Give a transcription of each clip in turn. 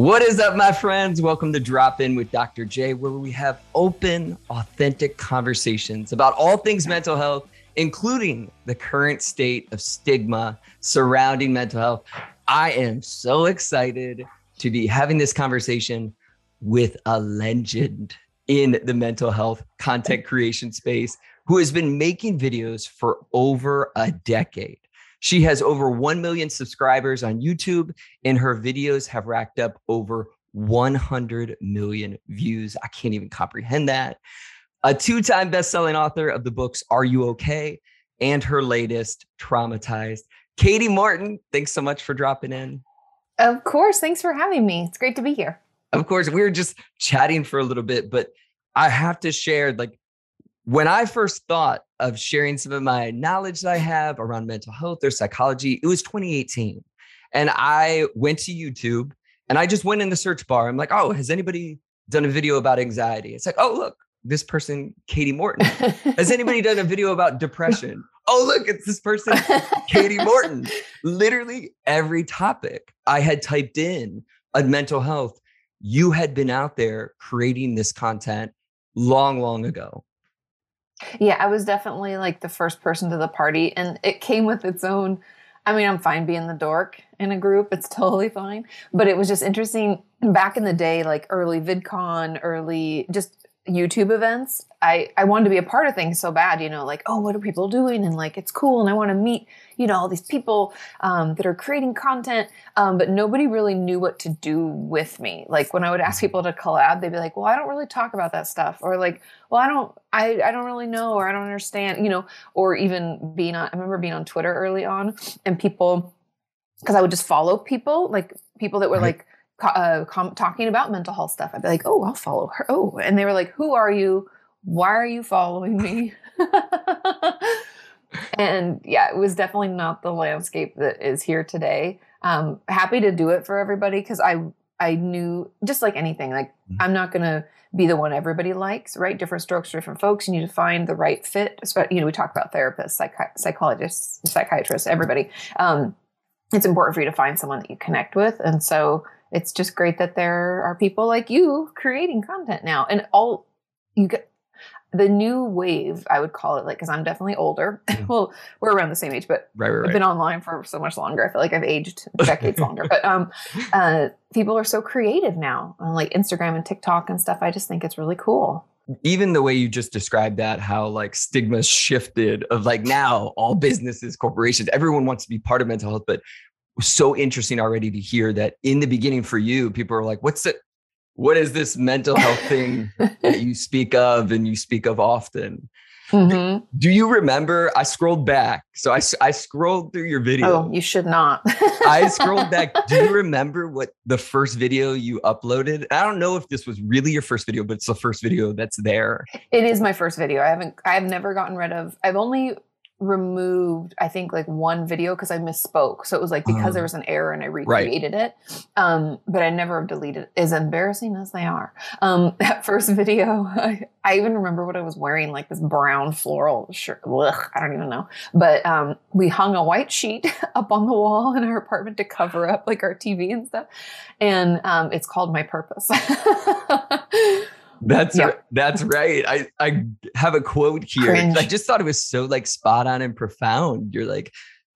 What is up, my friends? Welcome to Drop In with Dr. J, where we have open, authentic conversations about all things mental health, including the current state of stigma surrounding mental health. I am so excited to be having this conversation with a legend in the mental health content creation space who has been making videos for over a decade. She has over 1 million subscribers on YouTube, and her videos have racked up over 100 million views. I can't even comprehend that. A two time best-selling author of the books Are You Okay? and her latest, Traumatized. Kati Morton, thanks so much for dropping in. Of course. Thanks for having me. It's great to be here. Of course. We were just chatting for a little bit, but I have to share like when I first thought of sharing some of my knowledge that I have around mental health or psychology, it was 2018. And I went to YouTube and I just went in the search bar. I'm like, oh, has anybody done a video about anxiety? It's like, oh, look, this person, Kati Morton. has anybody done a video about depression? Oh, look, it's this person, Kati Morton. Literally every topic I had typed in on mental health, you had been out there creating this content long, long ago. Yeah, I was definitely like the first person to the party, and it came with its own. I mean, I'm fine being the dork in a group, it's totally fine. But it was just interesting back in the day, like early VidCon, early just YouTube events, I, I wanted to be a part of things so bad, you know, like, oh, what are people doing? And like, it's cool. And I want to meet, you know, all these people um, that are creating content. Um, but nobody really knew what to do with me. Like when I would ask people to collab, they'd be like, well, I don't really talk about that stuff. Or like, well, I don't, I, I don't really know, or I don't understand, you know, or even being on, I remember being on Twitter early on and people, because I would just follow people, like people that were right. like, uh, com- talking about mental health stuff. I'd be like, oh, I'll follow her. Oh, and they were like, who are you? Why are you following me? and yeah, it was definitely not the landscape that is here today. Um, happy to do it for everybody because I I knew just like anything, like mm-hmm. I'm not gonna be the one everybody likes, right? Different strokes for different folks. You need to find the right fit. You know, we talk about therapists, psychi- psychologists, psychiatrists, everybody. Um, it's important for you to find someone that you connect with, and so it's just great that there are people like you creating content now and all you get the new wave i would call it like because i'm definitely older mm. well we're around the same age but right, right, right. i've been online for so much longer i feel like i've aged decades longer but um uh people are so creative now on like instagram and tiktok and stuff i just think it's really cool even the way you just described that how like stigma shifted of like now all businesses corporations everyone wants to be part of mental health but so interesting already to hear that in the beginning for you, people are like, what's it? What is this mental health thing that you speak of and you speak of often? Mm-hmm. Do you remember? I scrolled back. So I, I scrolled through your video. Oh, you should not. I scrolled back. Do you remember what the first video you uploaded? I don't know if this was really your first video, but it's the first video that's there. It is my first video. I haven't, I've never gotten rid of, I've only removed i think like one video because i misspoke. So it was like because there oh. was an error and i recreated right. it. Um but i never deleted it as embarrassing as they are. Um that first video I, I even remember what i was wearing like this brown floral shirt. Ugh, i don't even know. But um we hung a white sheet up on the wall in our apartment to cover up like our tv and stuff. And um it's called my purpose That's yeah. that's right. I I have a quote here. Cringe. I just thought it was so like spot on and profound. You're like,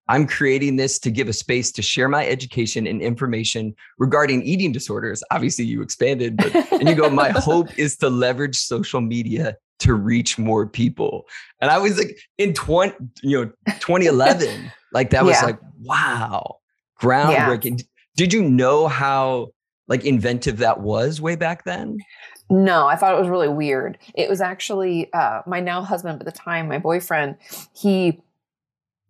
I'm creating this to give a space to share my education and information regarding eating disorders. Obviously, you expanded, but and you go, my hope is to leverage social media to reach more people. And I was like in 20, you know, 2011, like that was yeah. like, wow, groundbreaking. Yeah. Did you know how like inventive that was way back then? No, I thought it was really weird. It was actually uh, my now husband, but the time, my boyfriend. He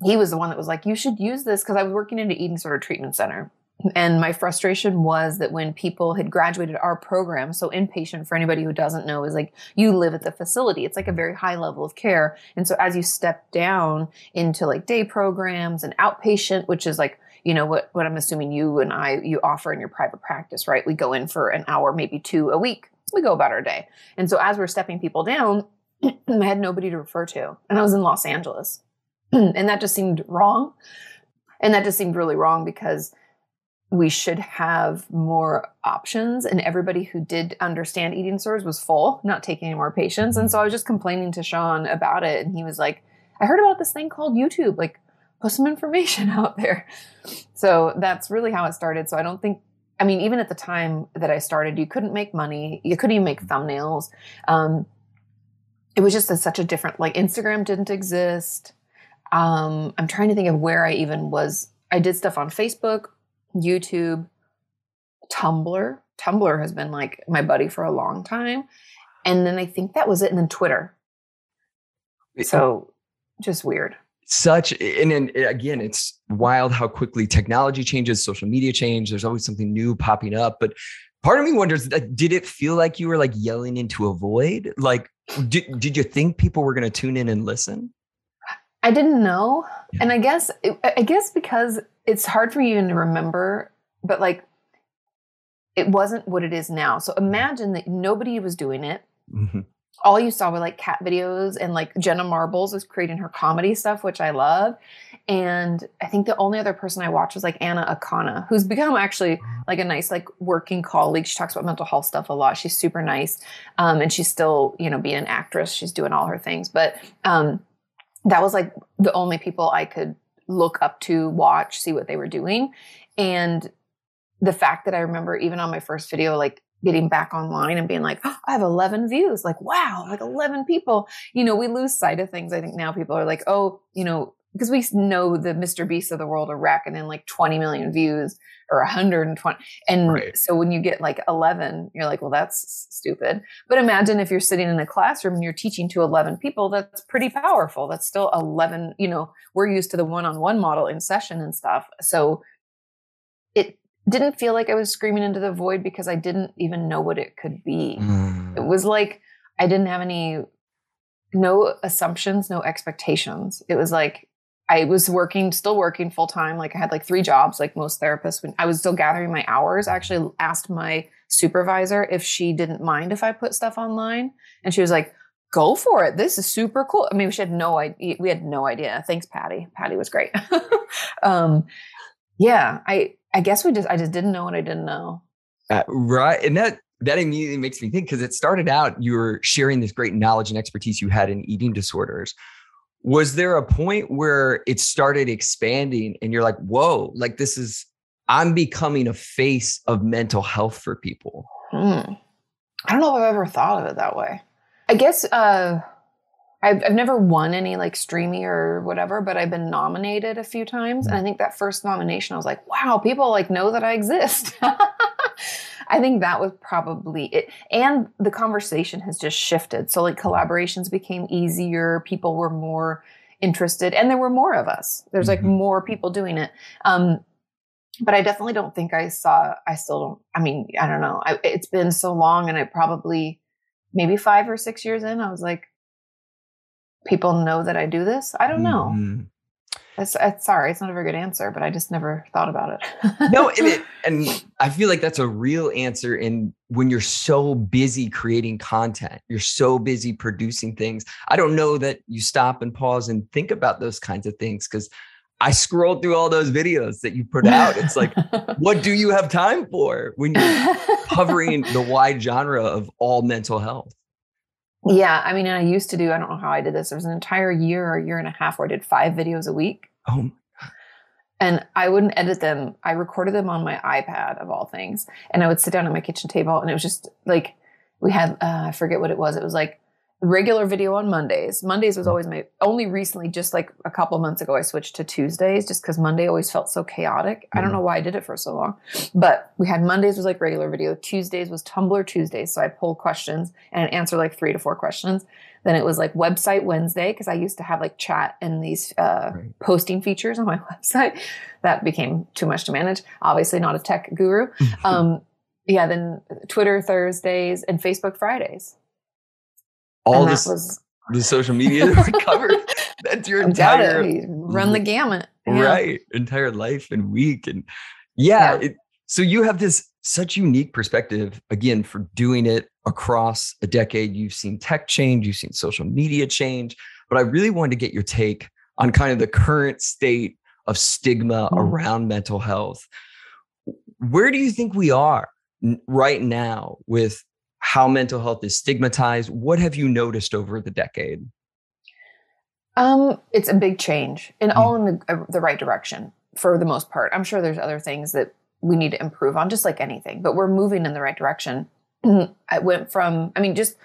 he was the one that was like, "You should use this," because I was working in an eating disorder treatment center, and my frustration was that when people had graduated our program, so inpatient for anybody who doesn't know is like you live at the facility. It's like a very high level of care, and so as you step down into like day programs and outpatient, which is like you know what what I'm assuming you and I you offer in your private practice, right? We go in for an hour, maybe two a week we go about our day. And so as we're stepping people down, I had nobody to refer to. And I was in Los Angeles. and that just seemed wrong. And that just seemed really wrong because we should have more options and everybody who did understand eating disorders was full not taking any more patients and so i was just complaining to sean about it and he was like i heard about this thing called youtube like put some information out there so that's really how it started so i don't think i mean even at the time that i started you couldn't make money you couldn't even make thumbnails um, it was just a, such a different like instagram didn't exist um, i'm trying to think of where i even was i did stuff on facebook YouTube, Tumblr. Tumblr has been like my buddy for a long time. And then I think that was it. And then Twitter. So just weird. Such, and then again, it's wild how quickly technology changes, social media change. There's always something new popping up. But part of me wonders did it feel like you were like yelling into a void? Like, did, did you think people were going to tune in and listen? I didn't know. And I guess, I guess because it's hard for you to remember, but like it wasn't what it is now. So imagine that nobody was doing it. Mm-hmm. All you saw were like cat videos and like Jenna Marbles was creating her comedy stuff, which I love. And I think the only other person I watched was like Anna Akana, who's become actually like a nice like working colleague. She talks about mental health stuff a lot. She's super nice. Um, and she's still, you know, being an actress. She's doing all her things. But um, that was like the only people I could look up to, watch, see what they were doing. And the fact that I remember even on my first video, like getting back online and being like, oh, I have 11 views. Like, wow, like 11 people. You know, we lose sight of things. I think now people are like, oh, you know, because we know the Mr. Beast of the world are racking in like 20 million views or 120. And right. so when you get like 11, you're like, well, that's stupid. But imagine if you're sitting in a classroom and you're teaching to 11 people, that's pretty powerful. That's still 11, you know, we're used to the one on one model in session and stuff. So it didn't feel like I was screaming into the void because I didn't even know what it could be. Mm. It was like I didn't have any, no assumptions, no expectations. It was like, I was working, still working full time. Like I had like three jobs, like most therapists. When I was still gathering my hours, I actually asked my supervisor if she didn't mind if I put stuff online, and she was like, "Go for it. This is super cool." I mean, she had no idea. We had no idea. Thanks, Patty. Patty was great. um, yeah, I I guess we just I just didn't know what I didn't know. Uh, right, and that that immediately makes me think because it started out you were sharing this great knowledge and expertise you had in eating disorders was there a point where it started expanding and you're like whoa like this is i'm becoming a face of mental health for people hmm. i don't know if i've ever thought of it that way i guess uh I've, I've never won any like streamy or whatever but i've been nominated a few times and i think that first nomination i was like wow people like know that i exist I think that was probably it. And the conversation has just shifted. So, like, collaborations became easier. People were more interested, and there were more of us. There's like mm-hmm. more people doing it. Um, but I definitely don't think I saw, I still don't, I mean, I don't know. I, it's been so long, and I probably, maybe five or six years in, I was like, people know that I do this. I don't know. Mm-hmm. It's, it's, sorry, it's not a very good answer, but I just never thought about it. no, and, it, and I feel like that's a real answer. In when you're so busy creating content, you're so busy producing things. I don't know that you stop and pause and think about those kinds of things because I scrolled through all those videos that you put out. It's like, what do you have time for when you're covering the wide genre of all mental health? Yeah, I mean, I used to do. I don't know how I did this. There was an entire year or year and a half where I did five videos a week. Oh, my and I wouldn't edit them. I recorded them on my iPad of all things, and I would sit down at my kitchen table, and it was just like we had. Uh, I forget what it was. It was like regular video on Mondays. Mondays was mm. always my only recently, just like a couple months ago, I switched to Tuesdays just because Monday always felt so chaotic. Mm-hmm. I don't mm. know why I did it for so long, but we had Mondays was like regular video. Tuesdays was Tumblr Tuesdays. So I pull questions and answer like three to four questions. Then it was like website Wednesday because I used to have like chat and these uh, right. posting features on my website. That became too much to manage. Obviously, not a tech guru. um, yeah, then Twitter Thursdays and Facebook Fridays all this was, the social media covered. That's your entire run the gamut. Yeah. Right. Entire life and week. And yeah, yeah. It, so you have this such unique perspective again for doing it across a decade. You've seen tech change, you've seen social media change, but I really wanted to get your take on kind of the current state of stigma mm. around mental health. where do you think we are right now with how mental health is stigmatized? What have you noticed over the decade? Um, it's a big change and mm. all in the, uh, the right direction for the most part. I'm sure there's other things that we need to improve on, just like anything, but we're moving in the right direction. I went from, I mean, just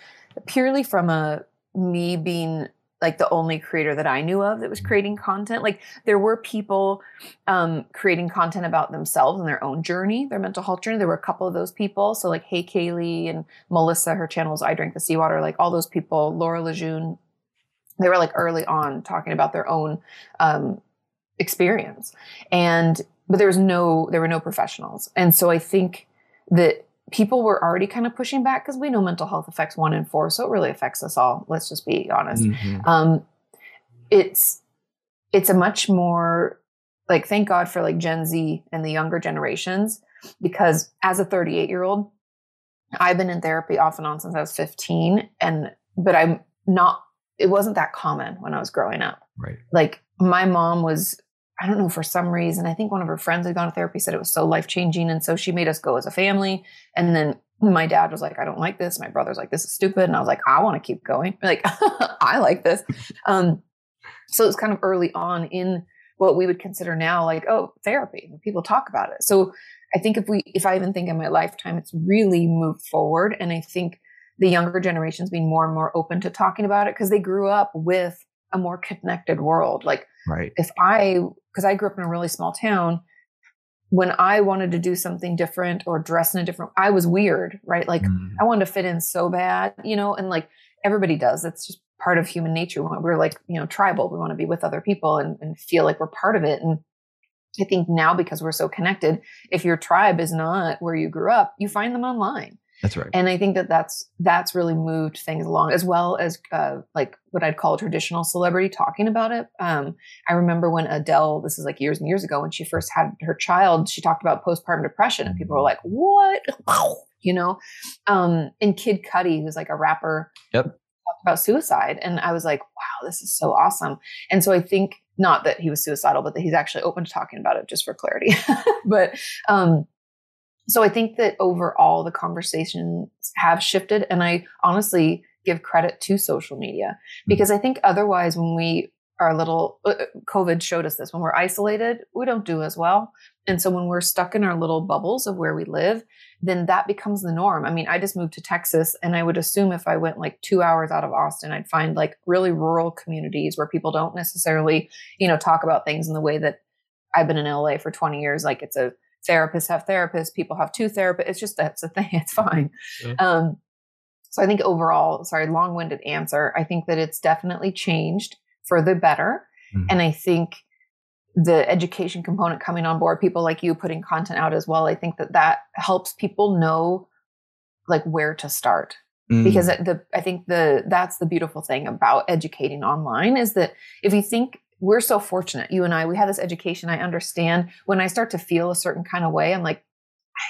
purely from a me being like the only creator that I knew of that was creating content. Like there were people um, creating content about themselves and their own journey, their mental health journey. There were a couple of those people. So like Hey Kaylee and Melissa, her channels I Drink the Seawater, like all those people, Laura Lejeune, they were like early on talking about their own um, experience. And but there was no there were no professionals. And so I think that people were already kind of pushing back because we know mental health affects one in four, so it really affects us all. Let's just be honest. Mm-hmm. Um, it's it's a much more like thank God for like Gen Z and the younger generations because as a 38 year old, I've been in therapy off and on since I was 15, and but I'm not. It wasn't that common when I was growing up. Right. Like my mom was I don't know, for some reason, I think one of her friends had gone to therapy, said it was so life changing. And so she made us go as a family. And then my dad was like, I don't like this. My brother's like, this is stupid. And I was like, I want to keep going. Like, I like this. Um, so it was kind of early on in what we would consider now like, oh, therapy. People talk about it. So I think if we, if I even think in my lifetime, it's really moved forward. And I think the younger generations being more and more open to talking about it because they grew up with a more connected world. Like, right. if I because I grew up in a really small town, when I wanted to do something different or dress in a different, I was weird, right? Like mm. I wanted to fit in so bad, you know, and like everybody does. That's just part of human nature. We're like, you know, tribal. We want to be with other people and, and feel like we're part of it. And I think now because we're so connected, if your tribe is not where you grew up, you find them online. That's right. And I think that that's that's really moved things along, as well as uh, like what I'd call traditional celebrity talking about it. Um, I remember when Adele, this is like years and years ago, when she first had her child, she talked about postpartum depression, and people were like, "What?" you know. Um, and Kid Cudi, who's like a rapper, yep, talked about suicide, and I was like, "Wow, this is so awesome." And so I think not that he was suicidal, but that he's actually open to talking about it, just for clarity. but um, so I think that overall the conversations have shifted. And I honestly give credit to social media hmm. because I think otherwise, when we are a little, uh, uh, COVID showed us this, when we're isolated, we don't do as well. And so when we're stuck in our little bubbles of where we live, then that becomes the norm. I mean, I just moved to Texas and I would assume if I went like two hours out of Austin, I'd find like really rural communities where people don't necessarily, you know, talk about things in the way that I've been in LA for 20 years. Like it's a therapists have therapists, people have two therapists. It's just that's a thing. It's fine. Yeah. Um, so I think overall, sorry, long-winded answer. I think that it's definitely changed for the better, mm-hmm. and I think the education component coming on board, people like you putting content out as well. I think that that helps people know like where to start. Mm. Because the I think the that's the beautiful thing about educating online is that if you think we're so fortunate, you and I, we have this education. I understand when I start to feel a certain kind of way, I'm like,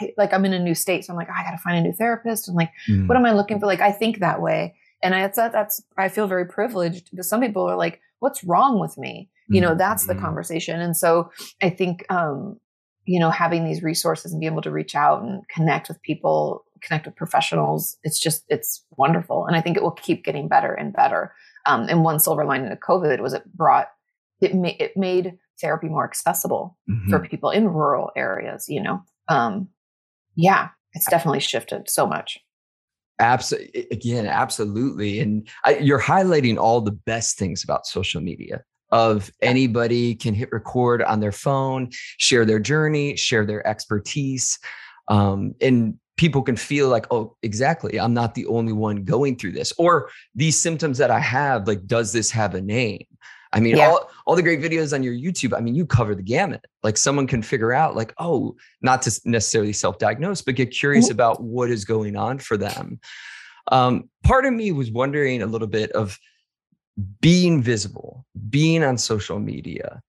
I, like I'm in a new state. So I'm like, I got to find a new therapist. I'm like, mm. what am I looking for? Like, I think that way. And I, that's, that's, I feel very privileged because some people are like, what's wrong with me? You know, that's the mm. conversation. And so I think, um, you know, having these resources and be able to reach out and connect with people, connect with professionals, it's just, it's wonderful. And I think it will keep getting better and better. Um, and one silver lining of COVID was it brought it, ma- it made therapy more accessible mm-hmm. for people in rural areas you know? Um yeah it's definitely shifted so much. Absolutely again absolutely and I, you're highlighting all the best things about social media of anybody can hit record on their phone share their journey share their expertise um, and people can feel like oh exactly i'm not the only one going through this or these symptoms that i have like does this have a name I mean, yeah. all, all the great videos on your YouTube, I mean, you cover the gamut. Like someone can figure out, like, oh, not to necessarily self diagnose, but get curious mm-hmm. about what is going on for them. Um, part of me was wondering a little bit of being visible, being on social media.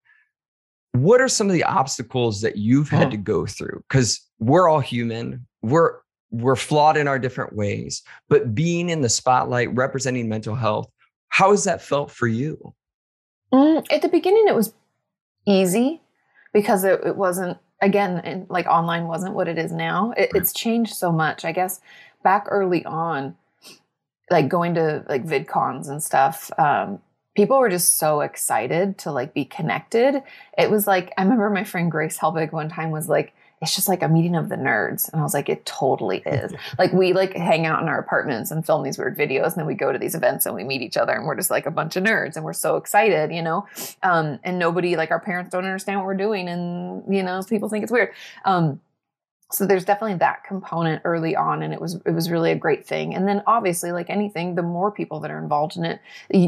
What are some of the obstacles that you've had uh-huh. to go through? Because we're all human. We're we're flawed in our different ways, but being in the spotlight, representing mental health, how has that felt for you? Mm, at the beginning, it was easy because it, it, wasn't again, and like online wasn't what it is now. It, right. It's changed so much. I guess back early on, like going to like VidCons and stuff, um, people were just so excited to like be connected. It was like I remember my friend Grace Helbig one time was like, it's just like a meeting of the nerds. And I was like, it totally is. like we like hang out in our apartments and film these weird videos. And then we go to these events and we meet each other and we're just like a bunch of nerds and we're so excited, you know? Um, and nobody, like our parents don't understand what we're doing. And, you know, people think it's weird. Um, so there's definitely that component early on and it was it was really a great thing and then obviously like anything the more people that are involved in it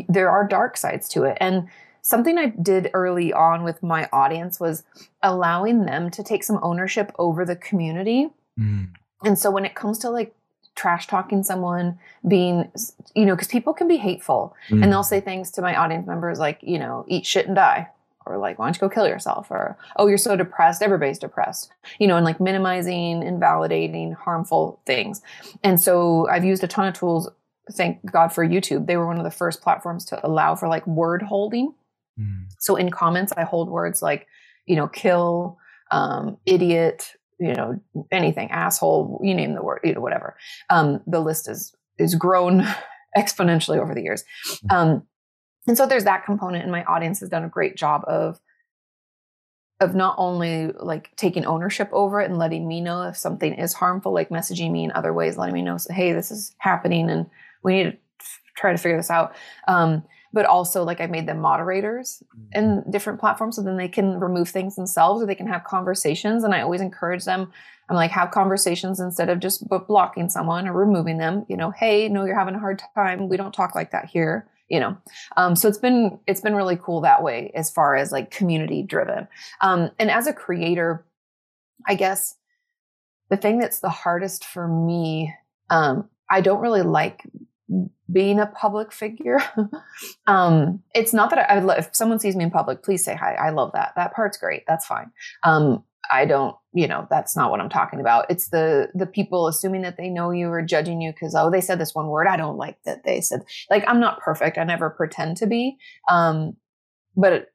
there are dark sides to it and something I did early on with my audience was allowing them to take some ownership over the community. Mm. And so when it comes to like trash talking someone, being, you know, because people can be hateful mm. and they'll say things to my audience members like, you know, eat shit and die. Or like, why don't you go kill yourself? Or, oh, you're so depressed. Everybody's depressed. You know, and like minimizing, invalidating, harmful things. And so I've used a ton of tools. Thank God for YouTube. They were one of the first platforms to allow for like word holding. Mm. So in comments, I hold words like, you know, kill, um, idiot, you know, anything, asshole, you name the word, you know, whatever. Um, the list is is grown exponentially over the years. Mm. Um, and so there's that component, and my audience has done a great job of of not only like taking ownership over it and letting me know if something is harmful, like messaging me in other ways, letting me know, hey, this is happening, and we need to try to figure this out. Um, but also like I made them moderators mm-hmm. in different platforms so then they can remove things themselves or they can have conversations. And I always encourage them. I'm like, have conversations instead of just blocking someone or removing them. You know, hey, no, you're having a hard time. We don't talk like that here. You know, um, so it's been it's been really cool that way as far as like community driven. Um, and as a creator, I guess the thing that's the hardest for me, um, I don't really like being a public figure. um, it's not that I, I would, if someone sees me in public, please say hi. I love that. That part's great. That's fine. Um, I don't, you know, that's not what I'm talking about. It's the the people assuming that they know you or judging you because oh, they said this one word. I don't like that they said. Like I'm not perfect. I never pretend to be. Um, but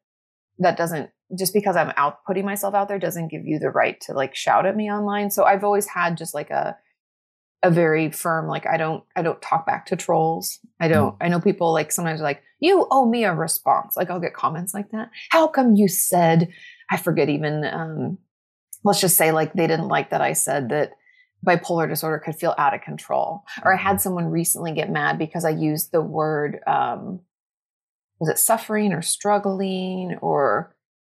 that doesn't just because I'm out putting myself out there doesn't give you the right to like shout at me online. So I've always had just like a a very firm like i don't i don't talk back to trolls. I don't mm. i know people like sometimes like you owe me a response. Like i'll get comments like that. How come you said i forget even um let's just say like they didn't like that i said that bipolar disorder could feel out of control. Or i had mm-hmm. someone recently get mad because i used the word um was it suffering or struggling or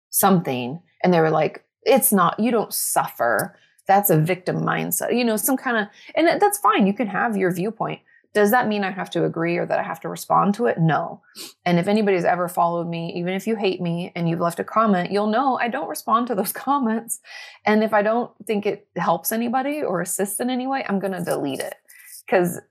something? And they were like it's not you don't suffer that's a victim mindset you know some kind of and that's fine you can have your viewpoint. Does that mean i have to agree or that i have to respond to it? No. And if anybody's ever followed me even if you hate me and you've left a comment you'll know i don't respond to those comments. And if i don't think it helps anybody or assists in any way i'm going to delete it. Because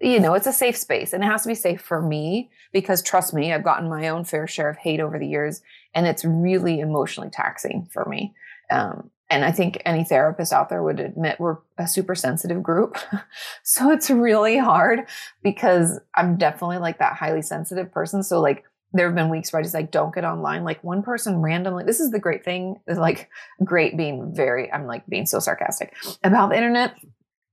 you know it's a safe space and it has to be safe for me because trust me i've gotten my own fair share of hate over the years and it's really emotionally taxing for me. Um, and I think any therapist out there would admit we're a super sensitive group. so it's really hard because I'm definitely like that highly sensitive person. So like there have been weeks where I just like don't get online. Like one person randomly, this is the great thing, is like great being very, I'm like being so sarcastic about the internet.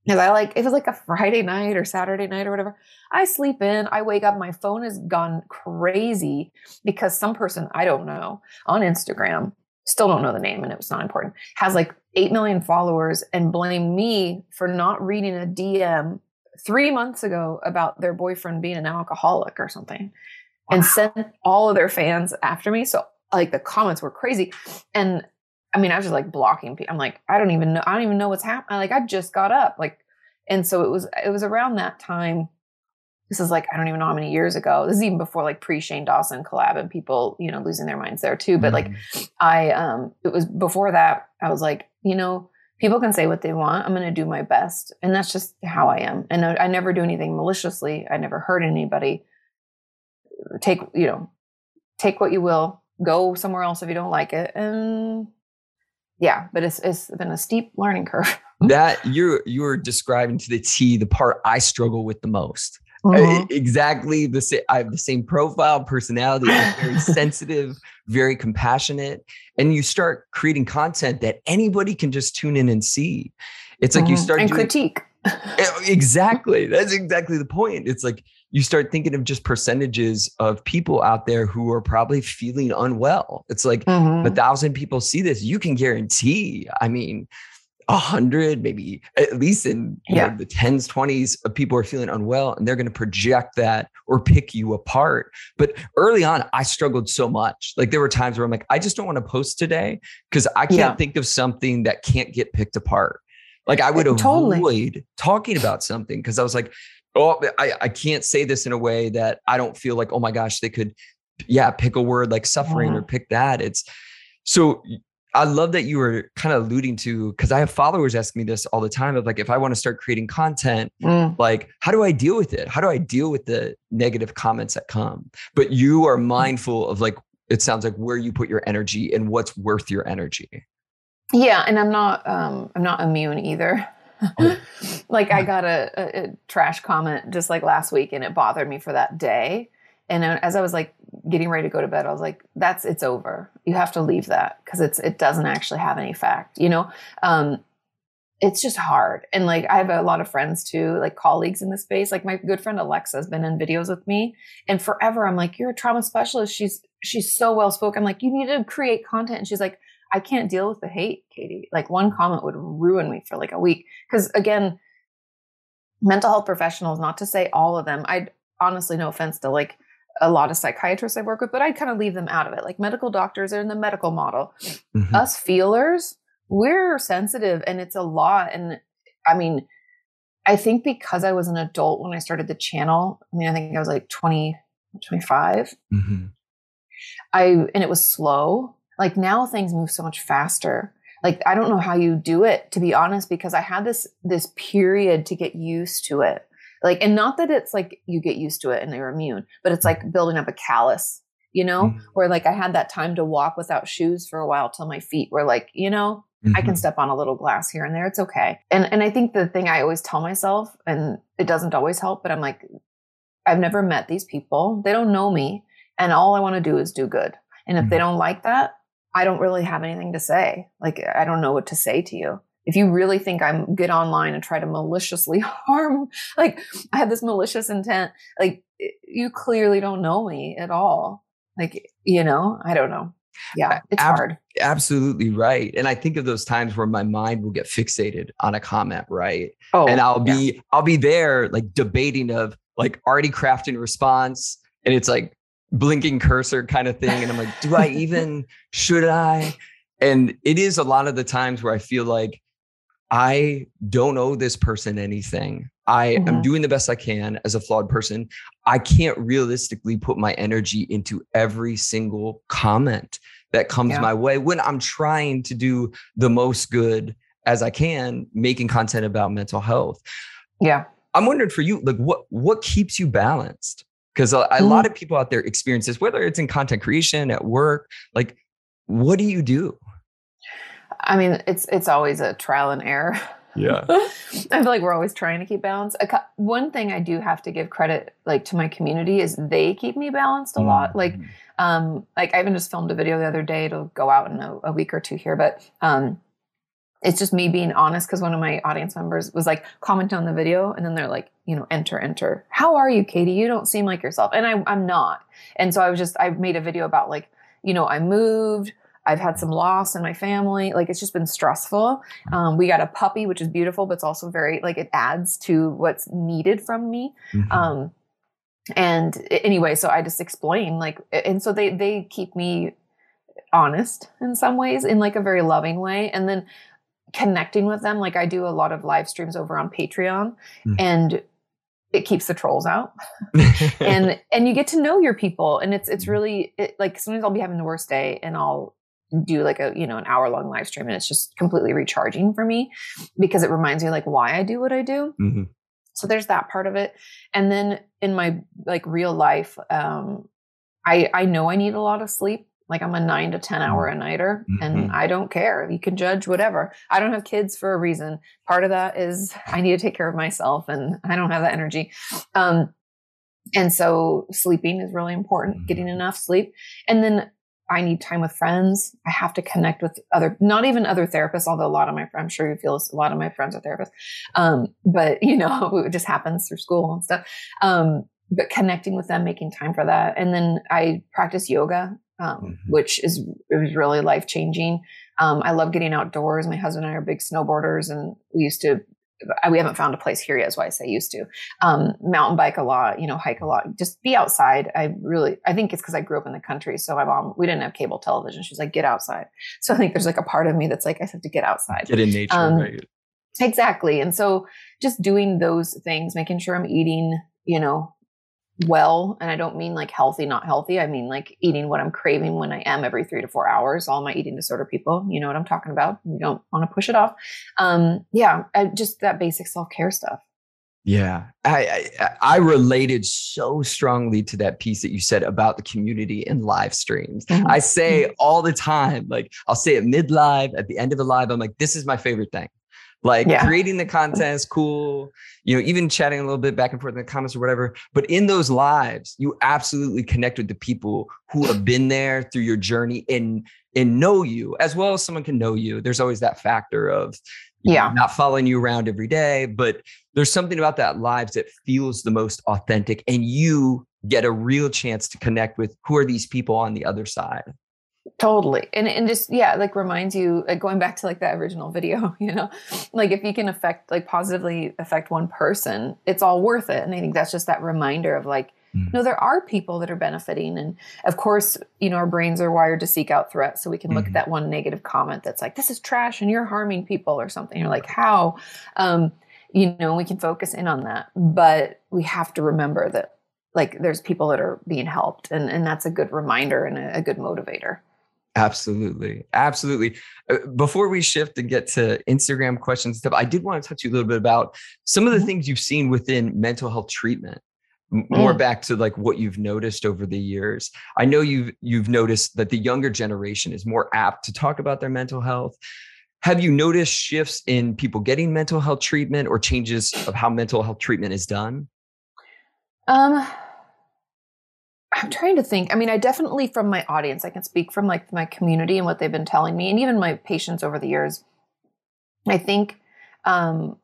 Because I like, it was like a Friday night or Saturday night or whatever. I sleep in, I wake up, my phone has gone crazy because some person I don't know on Instagram still don't know the name and it was not important, has like 8 million followers and blame me for not reading a DM three months ago about their boyfriend being an alcoholic or something wow. and sent all of their fans after me. So like the comments were crazy. And I mean, I was just like blocking people. I'm like, I don't even know. I don't even know what's happening. Like I just got up like, and so it was, it was around that time this is like I don't even know how many years ago. This is even before like pre Shane Dawson collab and people, you know, losing their minds there too. But mm-hmm. like I um it was before that, I was like, you know, people can say what they want. I'm gonna do my best. And that's just how I am. And I, I never do anything maliciously. I never hurt anybody. Take, you know, take what you will, go somewhere else if you don't like it. And yeah, but it's it's been a steep learning curve. that you're you're describing to the T the part I struggle with the most mm-hmm. exactly the same. I have the same profile, personality. Very sensitive, very compassionate, and you start creating content that anybody can just tune in and see. It's like mm-hmm. you start and doing, critique. exactly. That's exactly the point. It's like you start thinking of just percentages of people out there who are probably feeling unwell. It's like mm-hmm. a thousand people see this. You can guarantee. I mean, a hundred, maybe at least in yeah. know, the tens, twenties of people are feeling unwell and they're going to project that or pick you apart. But early on, I struggled so much. Like there were times where I'm like, I just don't want to post today because I can't yeah. think of something that can't get picked apart. Like I would totally. avoid talking about something because I was like, oh, I, I can't say this in a way that I don't feel like, oh my gosh, they could, yeah, pick a word like suffering or pick that. It's so I love that you were kind of alluding to because I have followers asking me this all the time of like if I want to start creating content, mm. like how do I deal with it? How do I deal with the negative comments that come? But you are mindful of like it sounds like where you put your energy and what's worth your energy. Yeah, and I'm not um I'm not immune either. Oh. like I got a, a, a trash comment just like last week and it bothered me for that day. And as I was like getting ready to go to bed, I was like, "That's it's over. You have to leave that because it's it doesn't actually have any fact." You know, um, it's just hard. And like I have a lot of friends too, like colleagues in the space. Like my good friend Alexa has been in videos with me, and forever I'm like, "You're a trauma specialist." She's she's so well spoken. I'm like, "You need to create content," and she's like, "I can't deal with the hate, Kati. Like one comment would ruin me for like a week." Because again, mental health professionals, not to say all of them, I honestly, no offense to like a lot of psychiatrists I work with, but I kind of leave them out of it. Like medical doctors are in the medical model. Mm-hmm. Us feelers, we're sensitive and it's a lot. And I mean, I think because I was an adult when I started the channel, I mean, I think I was like 20, 25. Mm-hmm. I, and it was slow. Like now things move so much faster. Like I don't know how you do it, to be honest, because I had this, this period to get used to it like, and not that it's like you get used to it and you're immune, but it's like building up a callus, you know, mm-hmm. where like I had that time to walk without shoes for a while till my feet were like, you know, mm-hmm. I can mm-hmm. step on a little glass here and there. It's okay. And and I think the thing I always tell myself, and it doesn't always help, but I'm like, I've never met these people. They don't know me. And all I want to do is do good. And if mm-hmm. they don't like that, I don't really have anything to say. Like I don't know what to say to you if you really think I'm get online and try to maliciously harm, like I have this malicious intent, like you clearly don't know me at all. Like, you know, I don't know. Yeah, it's Ab- hard. Absolutely right. And I think of those times where my mind will get fixated on a comment, right? Oh, and I'll be yeah. I'll be there like debating of like already crafting response and it's like blinking cursor kind of thing and I'm like, do I even should I? And it is a lot of the times where I feel like I don't owe this person anything. I mm-hmm. am doing the best I can as a flawed person. I can't realistically put my energy into every single comment that comes yeah. my way when I'm trying to do the most good as I can, making content about mental health. Yeah. I'm wondering for you, like what what keeps you balanced? Because a, a mm-hmm. lot of people out there experience this, whether it's in content creation, at work, like what do you do? I mean, it's it's always a trial and error. Yeah. I feel like we're always trying to keep balance. One thing I do have to give credit like to my community is they keep me balanced a mm-hmm. lot. Like um like I even just filmed a video the other day. It'll go out in a, a week or two here, but um it's just me being honest because one of my audience members was like commenting on the video and then they're like, you know, enter, enter. How are you, Kati? You don't seem like yourself. And I, I'm not. And so I was just, I made a video about like, you know, I moved, I've had some loss in my family. Like it's just been stressful. Um, we got a puppy, which is beautiful, but it's also very like it adds to what's needed from me. Mm-hmm. Um, and anyway, so I just explain like, and so they they keep me honest in some ways, in like a very loving way, and then connecting with them. Like I do a lot of live streams over on Patreon, mm-hmm. and it keeps the trolls out and and you get to know your people and it's it's mm-hmm. really it, like sometimes i'll be having the worst day and i'll do like a you know an hour long live stream and it's just completely recharging for me because it reminds me like why I do what I do. Mm-hmm. So there's that part of it, and then in my like real life, um, I I know I need a lot of sleep. Like I'm a nine to ten hour mm-hmm. a nighter, mm-hmm. and I don't care. You can judge whatever. I don't have kids for a reason. Part of that is I need to take care of myself, and I don't have that energy. Um, and so sleeping is really important, getting mm-hmm. enough sleep. And then I need time with friends. I have to connect with other, not even other therapists, although a lot of my, I'm sure you feel a lot of my friends are therapists. Um, but you know, it just happens through school and stuff. Um, but connecting with them, making time for that. And then I practice yoga, um, mm-hmm. which is, is really life changing. Um, I love getting outdoors. My husband and I are big snowboarders and we used to we haven't found a place here yet. Is why I say used to um, mountain bike a lot, you know, hike a lot, just be outside. I really, I think it's because I grew up in the country. So my mom, we didn't have cable television. She's like, get outside. So I think there's like a part of me that's like, I have to get outside, get in nature, um, right? Exactly. And so just doing those things, making sure I'm eating, you know, well and i don't mean like healthy not healthy. I mean like eating what i'm craving when i am every three to four hours all my eating disorder people you know what i'm talking about you don't want to push it off. Um yeah I, just that basic self-care stuff. Yeah I, I, I related so strongly to that piece that you said about the community and live streams. Mm-hmm. i say mm-hmm. all the time like i'll say it mid live at the end of a live i'm like this is my favorite thing like yeah. creating the content is cool, you know, even chatting a little bit back and forth in the comments or whatever. But in those lives, you absolutely connect with the people who have been there through your journey and and know you as well as someone can know you. There's always that factor of yeah, know, not following you around every day, but there's something about that lives that feels the most authentic and you get a real chance to connect with who are these people on the other side. Totally. And and just yeah, like reminds you like going back to like that original video, you know. Like if you can affect like positively affect one person, it's all worth it. And I think that's just that reminder of like mm. no, there are people that are benefiting. And of course, you know, our brains are wired to seek out threats. So we can look mm-hmm. at that one negative comment that's like, this is trash and you're harming people or something. You're like, how? Um, you know, we can focus in on that. But we have to remember that like there's people that are being helped and, and that's a good reminder and a, a good motivator. Absolutely. Absolutely. Uh, before we shift and get to Instagram questions and stuff, I did want to touch you a little bit about some of the mm-hmm. things you've seen within mental health treatment. More mm. back to like what you've noticed over the years. I know you've you've noticed that the younger generation is more apt to talk about their mental health. Have you noticed shifts in people getting mental health treatment or changes of how mental health treatment is done? Um, I'm trying to think. I mean, I definitely from my audience, I can speak from like my community and what they've been telling me, and even my patients over the years. I think um,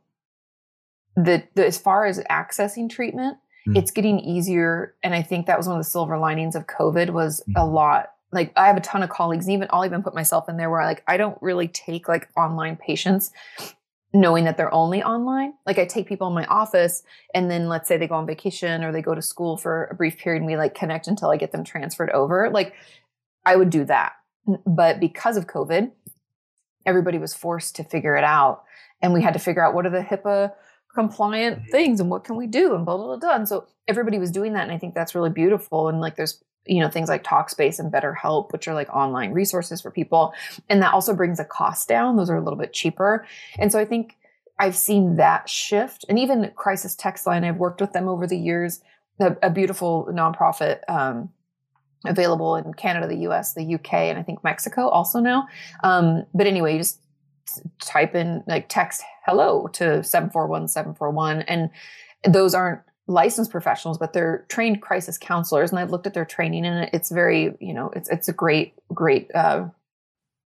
that as far as accessing treatment, mm. it's getting easier, and I think that was one of the silver linings of COVID was mm. a lot. Like I have a ton of colleagues, and even I'll even put myself in there where like I don't really take like online patients knowing that they're only online. Like I take people in my office and then let's say they go on vacation or they go to school for a brief period and we like connect until I get them transferred over. Like I would do that. But because of COVID, everybody was forced to figure it out. And we had to figure out what are the HIPAA compliant mm-hmm. things and what can we do and blah, blah, blah, blah. And so everybody was doing that. And I think that's really beautiful. And like there's you know things like talkspace and BetterHelp which are like online resources for people. And that also brings the cost down. Those are a little bit cheaper. And so i think i've seen that shift. And even crisis text line i've worked with them over the years. A, a beautiful nonprofit um, available in canada the us the uk and i think mexico also now. Um, but anyway you just type in like text hello to 741 741 and those aren't licensed professionals, but they're trained crisis counselors. And I've looked at their training, and it's very, you know, it's it's a great, great uh,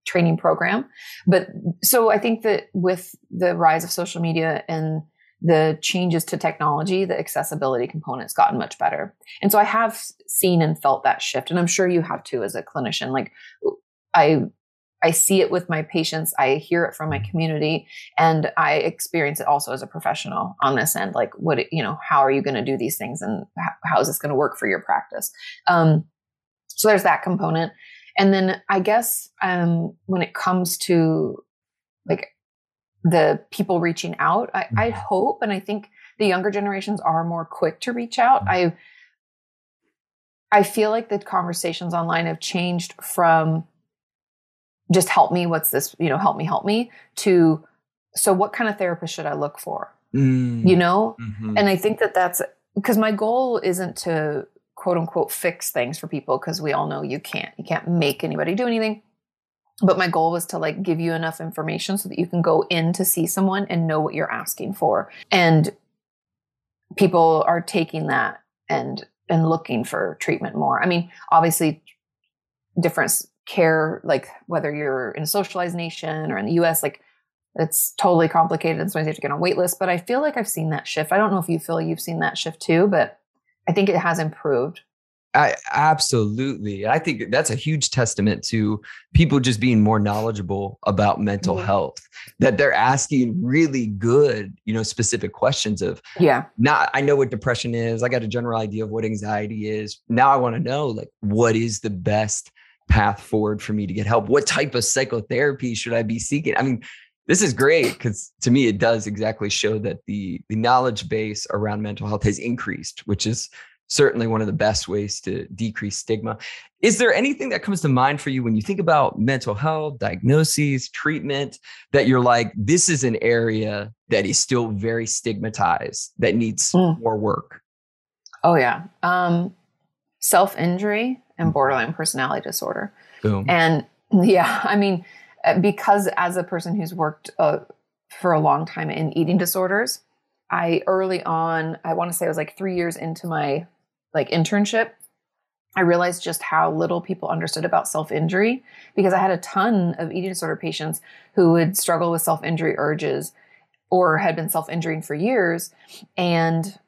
training program. But so I think that with the rise of social media and the changes to technology, the accessibility component's gotten much better. And so I have seen and felt that shift, and I'm sure you have too as a clinician. Like I I see it with my patients. I hear it from my community and I experience it also as a professional on this end. Like what, you know, how are you going to do these things and how is this going to work for your practice? Um, so there's that component. And then I guess, um, when it comes to like the people reaching out, I, I mm-hmm. hope, and I think the younger generations are more quick to reach out. I, I feel like the conversations online have changed from just help me what's this you know help me help me to so what kind of therapist should i look for mm. you know mm-hmm. and i think that that's because my goal isn't to quote unquote fix things for people because we all know you can't you can't make anybody do anything but my goal was to like give you enough information so that you can go in to see someone and know what you're asking for and people are taking that and and looking for treatment more. I mean, obviously, different care, like whether you're in a socialized nation or in the U.S., like it's totally complicated and sometimes you have to get on wait list. But I feel like I've seen that shift. I don't know if you feel you've seen that shift too, but I think it has improved. I absolutely. I think that's a huge testament to people just being more knowledgeable about mental mm-hmm. health. That they're asking really good, you know, specific questions of yeah. Now I know what depression is. I got a general idea of what anxiety is. Now I want to know like what is the best path forward for me to get help? What type of psychotherapy should I be seeking? I mean, this is great because to me it does exactly show that the the knowledge base around mental health has increased, which is certainly one of the best ways to decrease stigma. Is there anything that comes to mind for you when you think about mental health, diagnoses, treatment that you're like, this is an area that is still very stigmatized that needs mm. more work? Oh, yeah. Um, Self injury and borderline personality disorder. Boom. And yeah, I mean, uh, because as a person who's worked uh, for a long time in eating disorders, I early on, I want to say I was like three years into my like internship, I realized just how little people understood about self injury because I had a ton of eating disorder patients who would struggle with self injury urges or had been self injuring for years. And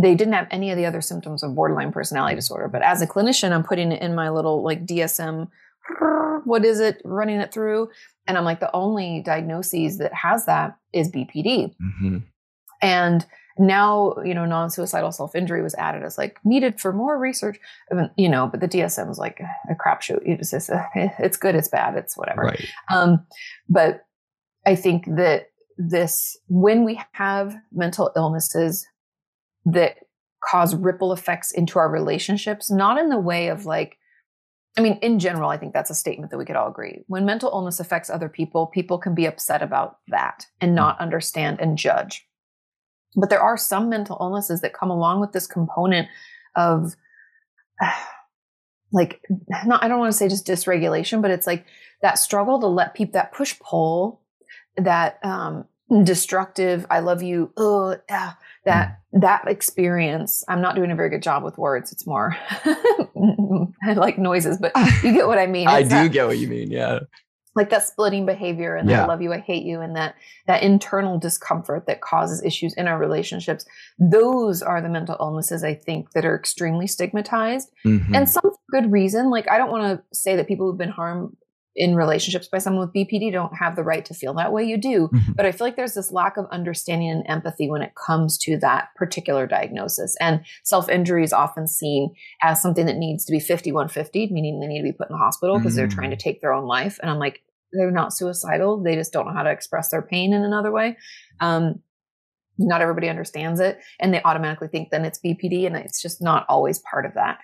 they didn't have any of the other symptoms of borderline personality disorder. But as a clinician, I'm putting it in my little like DSM, what is it, running it through. And I'm like, the only diagnosis that has that is BPD. Mm-hmm. And now you know non-suicidal self-injury was added as like needed for more research you know but the dsm is like a crapshoot it's just it's good it's bad it's whatever right. um, but i think that this when we have mental illnesses that cause ripple effects into our relationships not in the way of like I mean, in general, I think that's a statement that we could all agree. When mental illness affects other people, people can be upset about that and not understand and judge. But there are some mental illnesses that come along with this component of like not I don't want to say just dysregulation, but it's like that struggle to let people that push pull, that um destructive, I love you, oh yeah, that that experience. I'm not doing a very good job with words. It's more I like noises, but you get what I mean. I do that, get what you mean, yeah like that splitting behavior and yeah. I love you, I hate you, and that that internal discomfort that causes issues in our relationships. Those are the mental illnesses I think that are extremely stigmatized, mm-hmm. and some good reason. Like I don't want to say that people who've been harmed in relationships by someone with BPD don't have the right to feel that way. You do. Mm-hmm. But I feel like there's this lack of understanding and empathy when it comes to that particular diagnosis. And self injury is often seen as something that needs to be 5150, meaning they need to be put in the hospital because mm-hmm. they're trying to mm. take their own life. And I'm like, they're not suicidal. They just don't know how to express their pain in another way. Um, not everybody understands it and they automatically think then it's BPD and it's just not always part of that.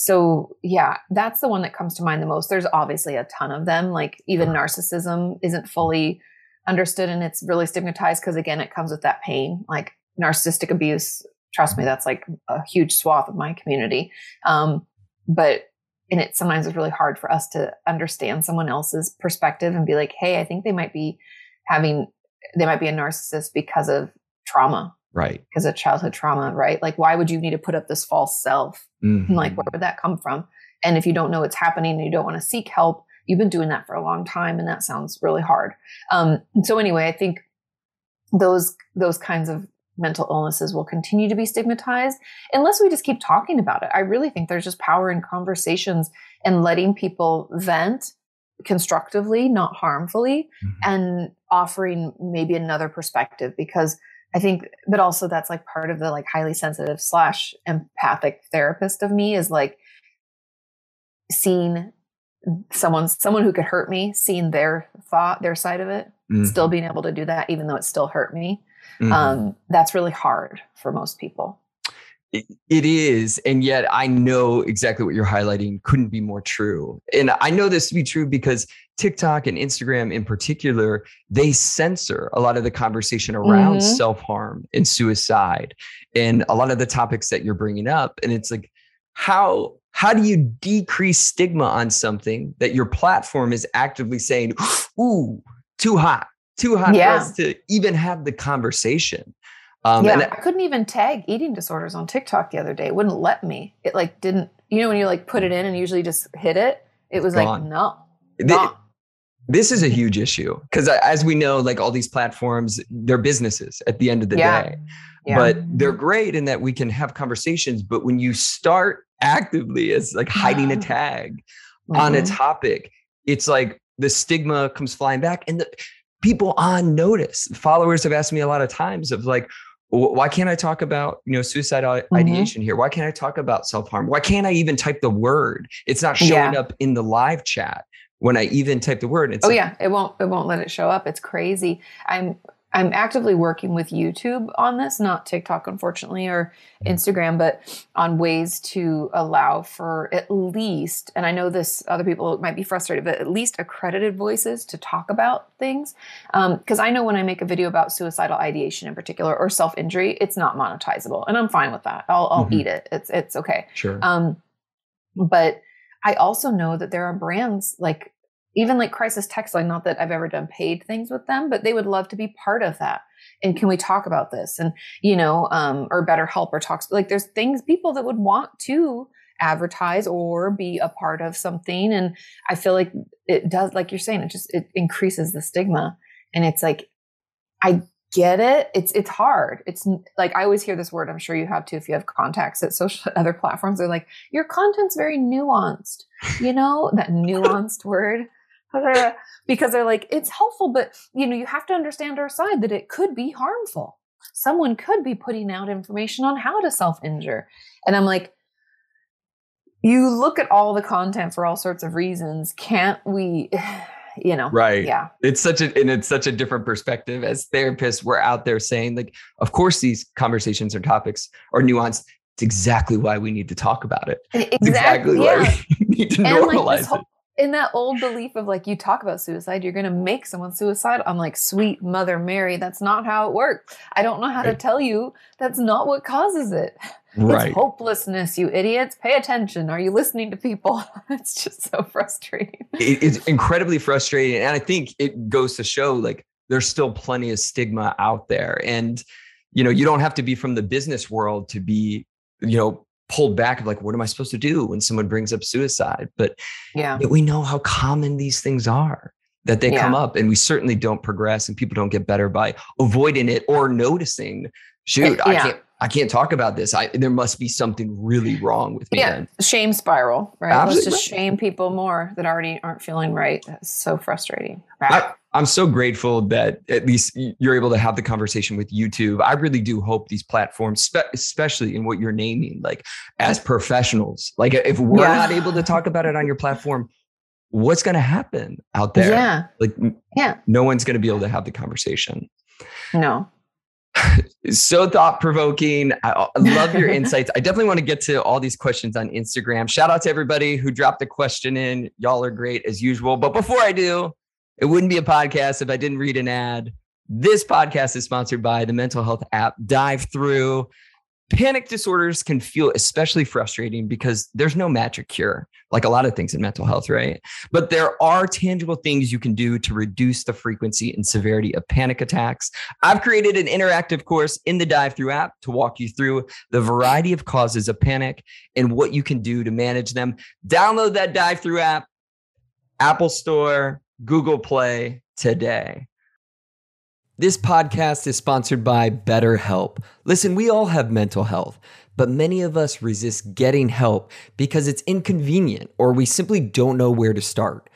So yeah, that's the one that comes to mind the most. There's obviously a ton of them. Like even narcissism isn't fully understood and it's really stigmatized because again, it comes with that pain. Like narcissistic abuse, trust me, that's like a huge swath of my community. Um, but and it sometimes is really hard for us to understand someone else's perspective and be like, hey, I think they might be having they might be a narcissist because of trauma right. because of childhood trauma right? Like why would you need to put up this false self? Mm-hmm. like where would that come from? And if you don't know what's happening and you don't want to seek help you've been doing that for a long time and that sounds really hard. Um, so anyway i think those those kinds of mental illnesses will continue to be stigmatized unless we just keep talking about it. I really think there's just power in conversations and letting people vent constructively not harmfully mm-hmm. and offering maybe another perspective because I think, but also that's like part of the like highly sensitive slash empathic therapist of me is like seeing someone, someone who could hurt me, seeing their thought, their side of it, mm-hmm. still being able to do that, even though it still hurt me. Mm-hmm. Um, that's really hard for most people it is and yet i know exactly what you're highlighting couldn't be more true and i know this to be true because tiktok and instagram in particular they censor a lot of the conversation around mm-hmm. self-harm and suicide and a lot of the topics that you're bringing up and it's like how how do you decrease stigma on something that your platform is actively saying ooh too hot too hot yeah. for us to even have the conversation Um, yeah, I couldn't even tag eating disorders on TikTok the other day. It wouldn't let me. It like didn't. You know when you like put it in and usually just hit it. It was like no. The, this is a huge issue because as we know, like all these platforms, they're businesses at the end of the yeah. day. Yeah. But they're great in that we can have conversations. But when you start actively as like hiding a tag mm-hmm. on a mm-hmm. topic, it's like the stigma comes flying back and the people on notice. Followers have asked me a lot of times of like, why can't I talk about you know suicidal mm-hmm. ideation here? Why can't I talk about self harm? Why can't I even type the word? It's not showing yeah. up in the live chat when I even type the word. It's oh like, yeah, it won't it won't let it show up. It's crazy. I'm I'm actively working with YouTube on this, not TikTok, unfortunately, or Instagram, but on ways to allow for at least, and I know this other people might be frustrated, but at least accredited voices to talk about things. Because um, I know when I make a video about suicidal ideation in particular or self injury, it's not monetizable, and I'm fine with that. I'll, I'll mm-hmm. eat it. It's it's okay. Sure. Um, but I also know that there are brands like even like crisis text line not that i've ever done paid things with them but they would love to be part of that. And can we talk about this? And you know um or BetterHelp or talks like there's things people that would want to advertise or be a part of something. And i feel like it does like you're saying it just it increases the stigma. And it's like i get it. It's it's hard. It's like i always hear this word i'm sure you have too if you have contacts at social other platforms they're like your content's very nuanced. You know that nuanced word because they're like, it's helpful, but you know, you have to understand our side that it could be harmful. Someone could be putting out information on how to self injure. And I'm like, you look at all the content for all sorts of reasons. Can't we? you know right yeah it's such a and it's such a different perspective as therapists we're out there saying like of course these conversations or topics are nuanced it's exactly why we need to talk about it exactly, exactly yeah. why we need to and normalize like whole, it in that old belief of like you talk about suicide, you're going to make someone suicide. I'm like, sweet Mother Mary, that's not how it works. I don't know how right. to tell you that's not what causes it. Right. It's hopelessness, you idiots. Pay attention. Are you listening to people? it's just so frustrating. it's incredibly frustrating. And I think it goes to show like there's still plenty of stigma out there. And, you know, you don't have to be from the business world to be, you know, pulled back of like what am i supposed to do when someone brings up suicide but yeah we know how common these things are that they yeah. come up and we certainly don't progress and people don't get better by avoiding it or noticing shoot eh, yeah. i can't I can't talk about this. I there must be something really wrong with me. Yeah, then. shame spiral, right? Absolutely. Let's just shame people more that already aren't feeling right. That's so frustrating. I, I'm so grateful that at least you're able to have the conversation with YouTube. I really do hope these platforms, especially in what you're naming, like as professionals, like if we're yeah. not able to talk about it on your platform, what's going to happen out there? Yeah. Like, yeah, no one's going to be able to have the conversation. No. so thought provoking. I uh, love your insights. I definitely want to get to all these questions on Instagram. Shout out to everybody who dropped a question in. Y'all are great as usual. But before I do, it wouldn't be a podcast if I didn't read an ad. This podcast is sponsored by the mental health app DiveThru. Panic disorders can feel especially frustrating because there's no magic cure, like a lot of things in mental health, right? But there are tangible things you can do to reduce the frequency and severity of panic attacks. I've created an interactive course in the DiveThru app to walk you through the variety of causes of panic and what you can do to manage them. Download that DiveThru app, Apple Store, Google Play today. This podcast is sponsored by BetterHelp. Listen, we all have mental health, but many of us resist getting help because it's inconvenient or we simply don't know where to start.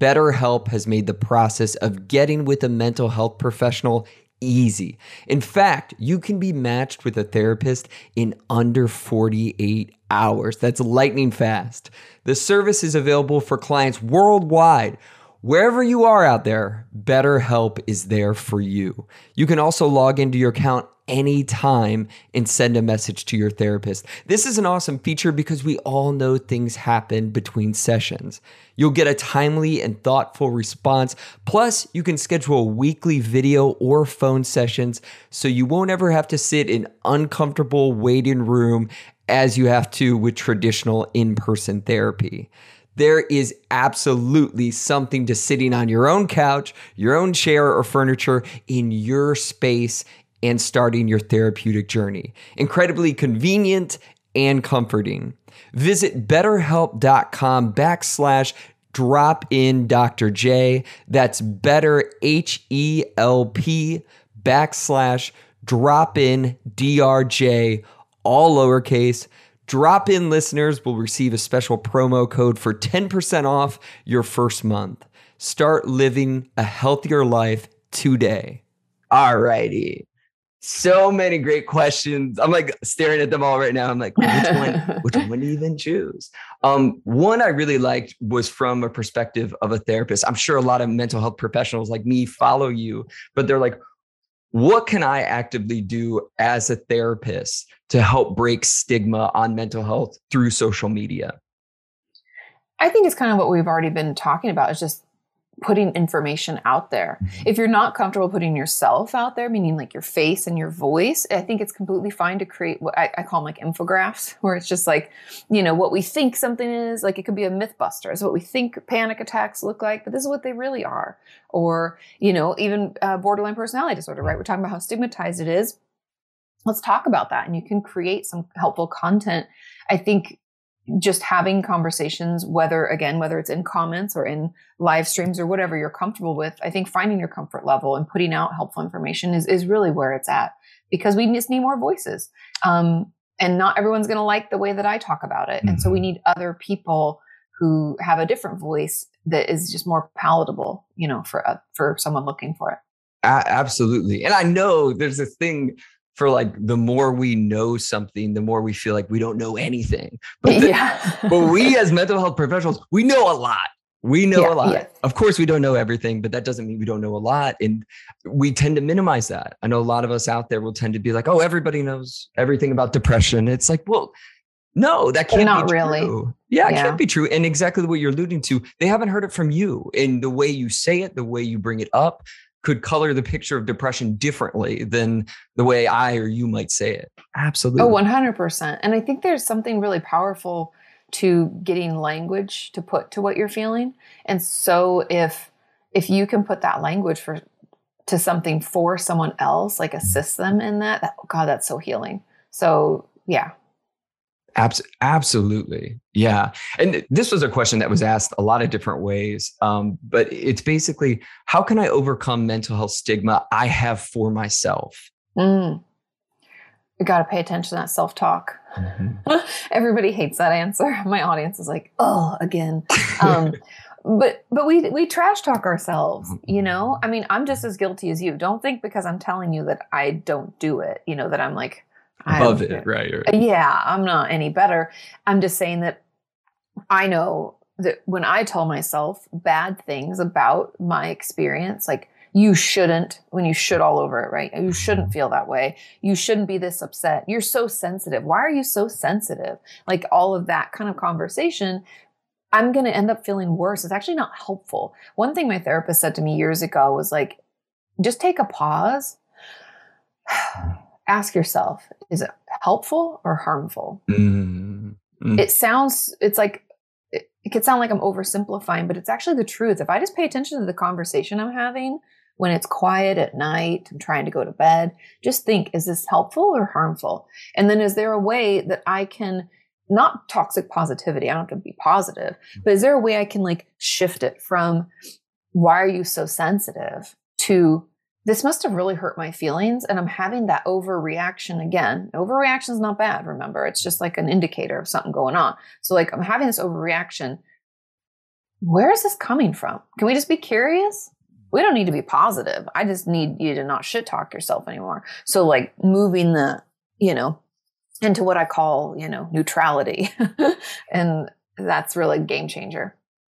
BetterHelp has made the process of getting with a mental health professional easy. In fact, you can be matched with a therapist in under 48 hours. That's lightning fast. The service is available for clients worldwide Wherever you are out there, BetterHelp is there for you. You can also log into your account anytime and send a message to your therapist. This is an awesome feature because we all know things happen between sessions. You'll get a timely and thoughtful response. Plus, you can schedule weekly video or phone sessions so you won't ever have to sit in uncomfortable waiting room as you have to with traditional in-person therapy there is absolutely something to sitting on your own couch, your own chair or furniture in your space and starting your therapeutic journey. Incredibly convenient and comforting. Visit betterhelp.com backslash drop in Dr. J. That's better H E L P backslash drop in DRJ, all lowercase. Drop in listeners will receive a special promo code for 10% off your first month. Start living a healthier life today. All righty. So many great questions. I'm like staring at them all right now. I'm like, which one, which one do you even choose? Um, one I really liked was from a perspective of a therapist. I'm sure a lot of mental health professionals like me follow you, but they're like, what can I actively do as a therapist to help break stigma on mental health through social media? I think it's kind of what we've already been talking about. Is just putting information out there. Mm-hmm. If you're not comfortable putting yourself out there, meaning like your face and your voice, I think it's completely fine to create what I, I, call them like infographics, where it's just like, you know, what we think something is. Like it could be a mythbuster. It's what we think panic attacks look like, but this is what they really are. Or, you know, even uh, borderline personality disorder, right? We're talking about how stigmatized it is. Let's talk about that. And you can create some helpful content. I think just having conversations, whether again, whether it's in comments or in live streams or whatever you're comfortable with, I think finding your comfort level and putting out helpful information is, is really where it's at because we just need more voices. Um, and not everyone's going to like the way that I talk about it. Mm-hmm. And so we mm-hmm. need other people who have a different voice that is just more palatable, you know, for, uh, for someone looking for it. absolutely. And I know there's a thing for like the more we know something, the more we feel like we don't know anything. But the, yeah. but we as mental health professionals, we know a lot. We know yeah, a lot. Yeah. Of course, we don't know everything, but that doesn't mean we don't know a lot. And we tend to minimize that. I know a lot of us out there will tend to be like, oh, everybody knows everything about depression. It's like, well, no, that can't not be really. true. Yeah, yeah, it can't be true. And exactly what you're alluding to, they haven't heard it from you. in the way you say it, the way you bring it up, could color the picture of depression differently than the way I or you might say it. Absolutely. Oh, 100%. And I think there's something really powerful to getting language to put to what you're feeling. And so if if you can put that language for to something for someone else, like assist them in that, that oh God, that's so healing. So yeah, Abs- absolutely. Yeah. And this was a question that was asked a lot of different ways. Um, but it's basically how can I overcome mental health stigma I have for myself? Mm. You got to pay attention to that self talk. Mm-hmm. Everybody hates that answer. My audience is like, oh, again. Um, but but we we trash talk ourselves you know i mean i'm just as guilty as you don't think because i'm telling you that i don't do it you know that i'm like above it, right, right? Uh, yeah, I'm not any better. I'm just saying that I know that when I tell myself bad things about my experience, like you shouldn't, when you should all over it, right? You shouldn't feel that way. You shouldn't be this upset. You're so sensitive. Why are you so sensitive? Like all of that kind of conversation, I'm going to end up feeling worse. It's actually not helpful. One thing my therapist said to me years ago was like, just take a pause mm. Ask yourself is it helpful or harmful? Mm-hmm. mm-hmm. it sounds it's like it, it could sound like i'm oversimplifying but it's actually the truth. If i just pay attention to the conversation i'm having when it's quiet at night i'm trying to go to bed just think is this helpful or harmful? And then is there a way that i can not toxic positivity i don't have to be positive but is there a way i can like shift it from why are you so sensitive? to this must have really hurt my feelings and i'm having that overreaction again. Overreaction is not bad remember? It's just like an indicator of something going on. So like i'm having this overreaction. Where is this coming from? Can we just be curious? We don't need to be positive. I just need you to not shit talk yourself anymore. So like moving the you know into what i call you know neutrality. And that's really a game changer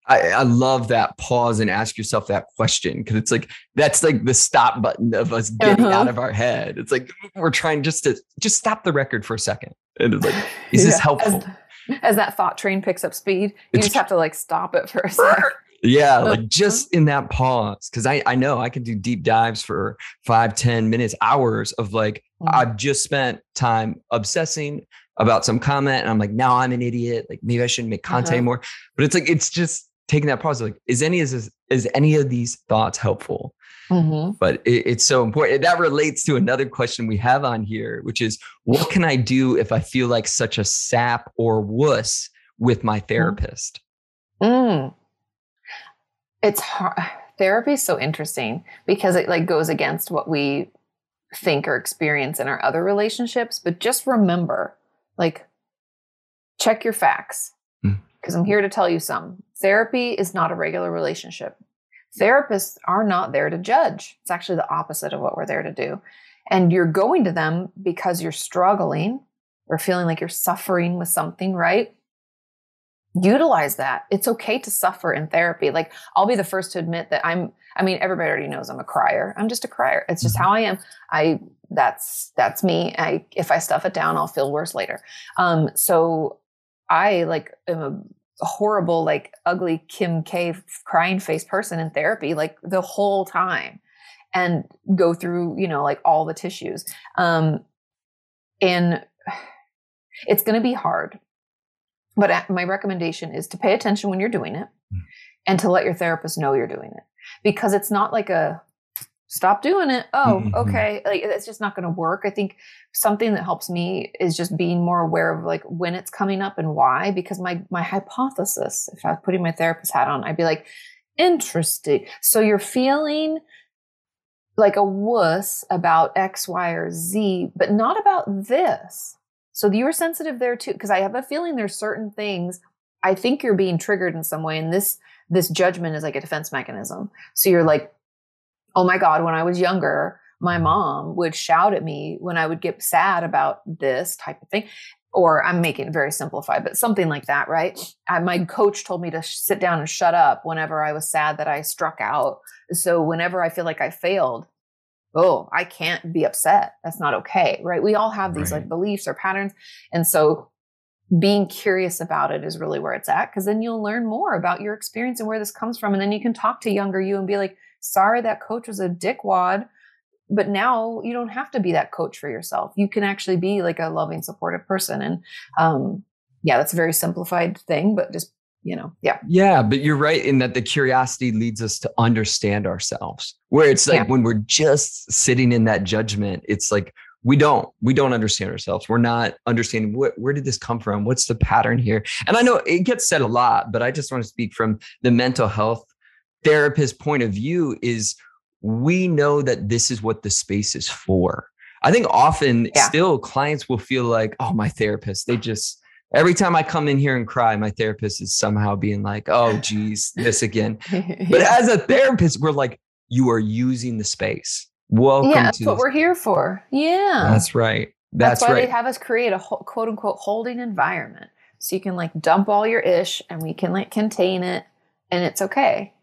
I, I love that pause and ask yourself that question because it's like that's like the stop button of us getting uh-huh. out of our head. It's like we're trying just to just stop the record for a second. And it's like, is this helpful? As, as, that thought train picks up speed, you it's, just have to like stop it for a second. Yeah, like just in that pause. Cause I, I know I can do deep dives for five, ten minutes, hours of like, mm-hmm. I've just spent time obsessing about some comment and I'm like, now I'm an idiot. Like maybe I shouldn't make content uh-huh. anymore. But it's like, it's just taking that pause, like, is any is this, is any of these thoughts helpful? Mm-hmm. But it, it's so important. That relates to another question we have on here, which is, what can I do if I feel like such a sap or wuss with my therapist? Mm. It's hard. Therapy is so interesting because it like goes against what we think or experience in our other relationships. But just remember, like, check your facts because I'm here to tell you some. Therapy is not a regular relationship. Therapists are not there to judge. It's actually the opposite of what we're there to do. And you're going to them because you're struggling or feeling like you're suffering with something, right? Utilize that. It's okay to suffer in therapy. Like, I'll be the first to admit that I'm, I mean, everybody already knows I'm a crier. I'm just a crier. It's just how I am. I, that's, that's me. I, if I stuff it down, I'll feel worse later. Um, so I like am a horrible, like ugly Kim K crying face person in therapy, like the whole time and go through, you know, like all the tissues. Um, and it's going to be hard. But my recommendation is to pay attention when you're doing it and to let your therapist know you're doing it because it's not like a stop doing it. Oh, Mhm. okay. Like it's just not going to work. I think something that helps me is just being more aware of like when it's coming up and why. Because my my hypothesis, if I was putting my therapist hat on, I'd be like, interesting. So you're feeling like a wuss about X, Y, or Z, but not about this. So you were sensitive there too, because I have a feeling there's certain things I think you're being triggered in some way, and this this judgment is like a defense mechanism. So you're like, oh my god, when I was younger, my mom would shout at me when I would get sad about this type of thing. Or I'm making it very simplified, but something like that, right? I, my coach told me to sh- sit down and shut up whenever I was sad that I struck out. So whenever I feel like I failed, oh, I can't be upset. That's not okay, right? We all have these Right. like beliefs or patterns. And so being curious about it is really where it's at because then you'll learn more about your experience and where this comes from. And then you can talk to younger you and be like, sorry, that coach was a dickwad. But now you don't have to be that coach for yourself. You can actually be like a loving, supportive person. And um, yeah, that's a very simplified thing, but just, you know, yeah. Yeah, but you're right in that the curiosity leads us to understand ourselves. Where it's like Yeah. when we're just sitting in that judgment, it's like we don't we don't understand ourselves. We're not understanding what where did this come from? What's the pattern here? And I know it gets said a lot, but I just want to speak from the mental health therapist point of view is we know that this is what the space is for. I think often Yeah. still clients will feel like, oh, my therapist, they just every time I come in here and cry, my therapist is somehow being like, oh, geez, this again. But as a therapist, we're like, you are using the space. Welcome yeah that's what this- we're here for. Yeah. That's right. That's, That's, why right. they have us create a quote unquote holding environment. So you can like dump all your ish and we can like contain it and it's okay.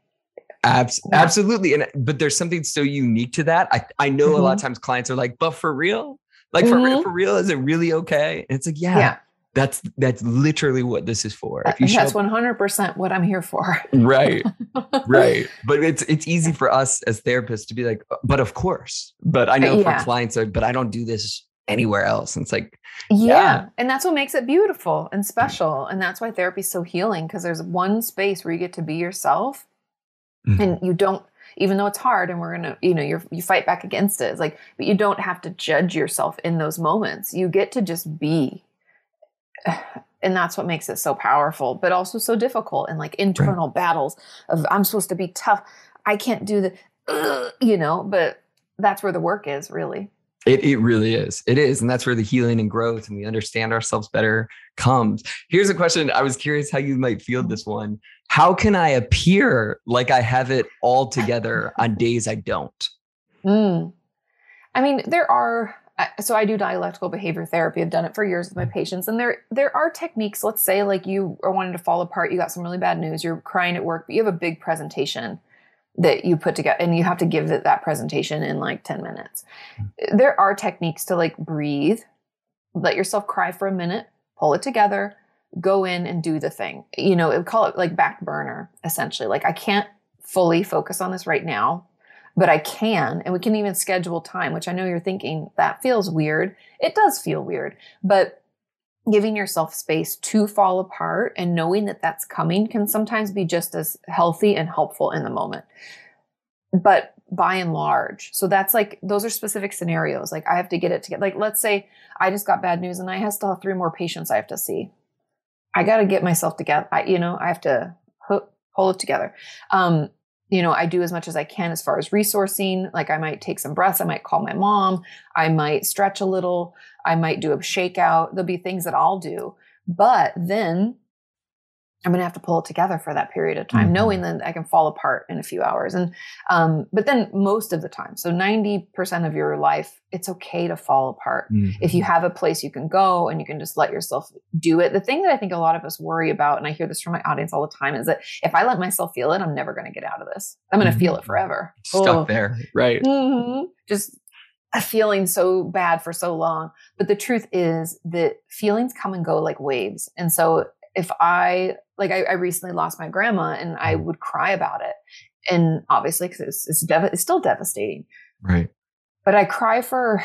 Abs- Yeah. Absolutely. And but there's something so unique to that. I, I know a Mm-hmm. lot of times clients are like, but for real? Like for real, Mhm. for real, is it really okay? And it's like, yeah, Yeah. that's that's literally what this is for. If you that's 100% what I'm here for. right, right. But it's it's easy for us as therapists to be like, but of course. But I know Yeah. for clients, are, but I don't do this anywhere else. And it's like, Yeah. Yeah. And that's what makes it beautiful and special. And that's why therapy is so healing because there's one space where you get to be yourself Mhm. and you don't, even though it's hard and we're going to, you know, you're, you fight back against it. It's like, but you don't have to judge yourself in those moments. You get to just be. And that's what makes it so powerful, but also so difficult and like internal battles of I'm supposed to be tough. I can't do the, ugh, you know, but that's where the work is really. It, it really is. It is. And that's where the healing and growth and we understand ourselves better comes. Here's a question. I was curious how you might field this one. How can I appear like I have it all together on days I don't? Mm. I mean, there are. So I do dialectical behavior therapy. I've done it for years with my patients, and there there are techniques. Let's say like you are wanting to fall apart. You got some really bad news. You're crying at work, but you have a big presentation that you put together, and you have to give that presentation in like ten minutes. There are techniques to like breathe, let yourself cry for a minute, pull it together, go in and do the thing. You know, it call it like back burner essentially. Like I can't fully focus on this right now but I can, and we can even schedule time, which I know you're thinking that feels weird. It does feel weird, but giving yourself space to fall apart and knowing that that's coming can sometimes be just as healthy and helpful in the moment. But by and large, so that's like, those are specific scenarios. Like, I have to get it together. Like, let's say I just got bad news and I have still have three more patients I have to see. I got to get myself together. I, you know, I have to pull it together. Um, you know, I do as much as I can as far as resourcing. Like I might take some breaths. I might call my mom. I might stretch a little. I might do a shakeout. There'll be things that I'll do. But then I'm going to have to pull it together for that period of time, mm-hmm. knowing that I can fall apart in a few hours. And, um, but then most of the time, so 90% of your life, it's okay to fall apart. Mm-hmm. If you mm-hmm. have a place you can go and you can just let yourself do it. The thing that I think a lot of us worry about, and I hear this from my audience all the time, is that if I let myself feel it, I'm never going to get out of this. I'm going to mm-hmm. feel it forever. Stuck oh. there. Right. Mm-hmm. Just feeling so bad for so long. But the truth is that feelings come and go like waves. And so if I like I, I, recently lost my grandma and I mm. would cry about it. And obviously, because it's, it's, dev- it's still devastating. Right. But I cry for,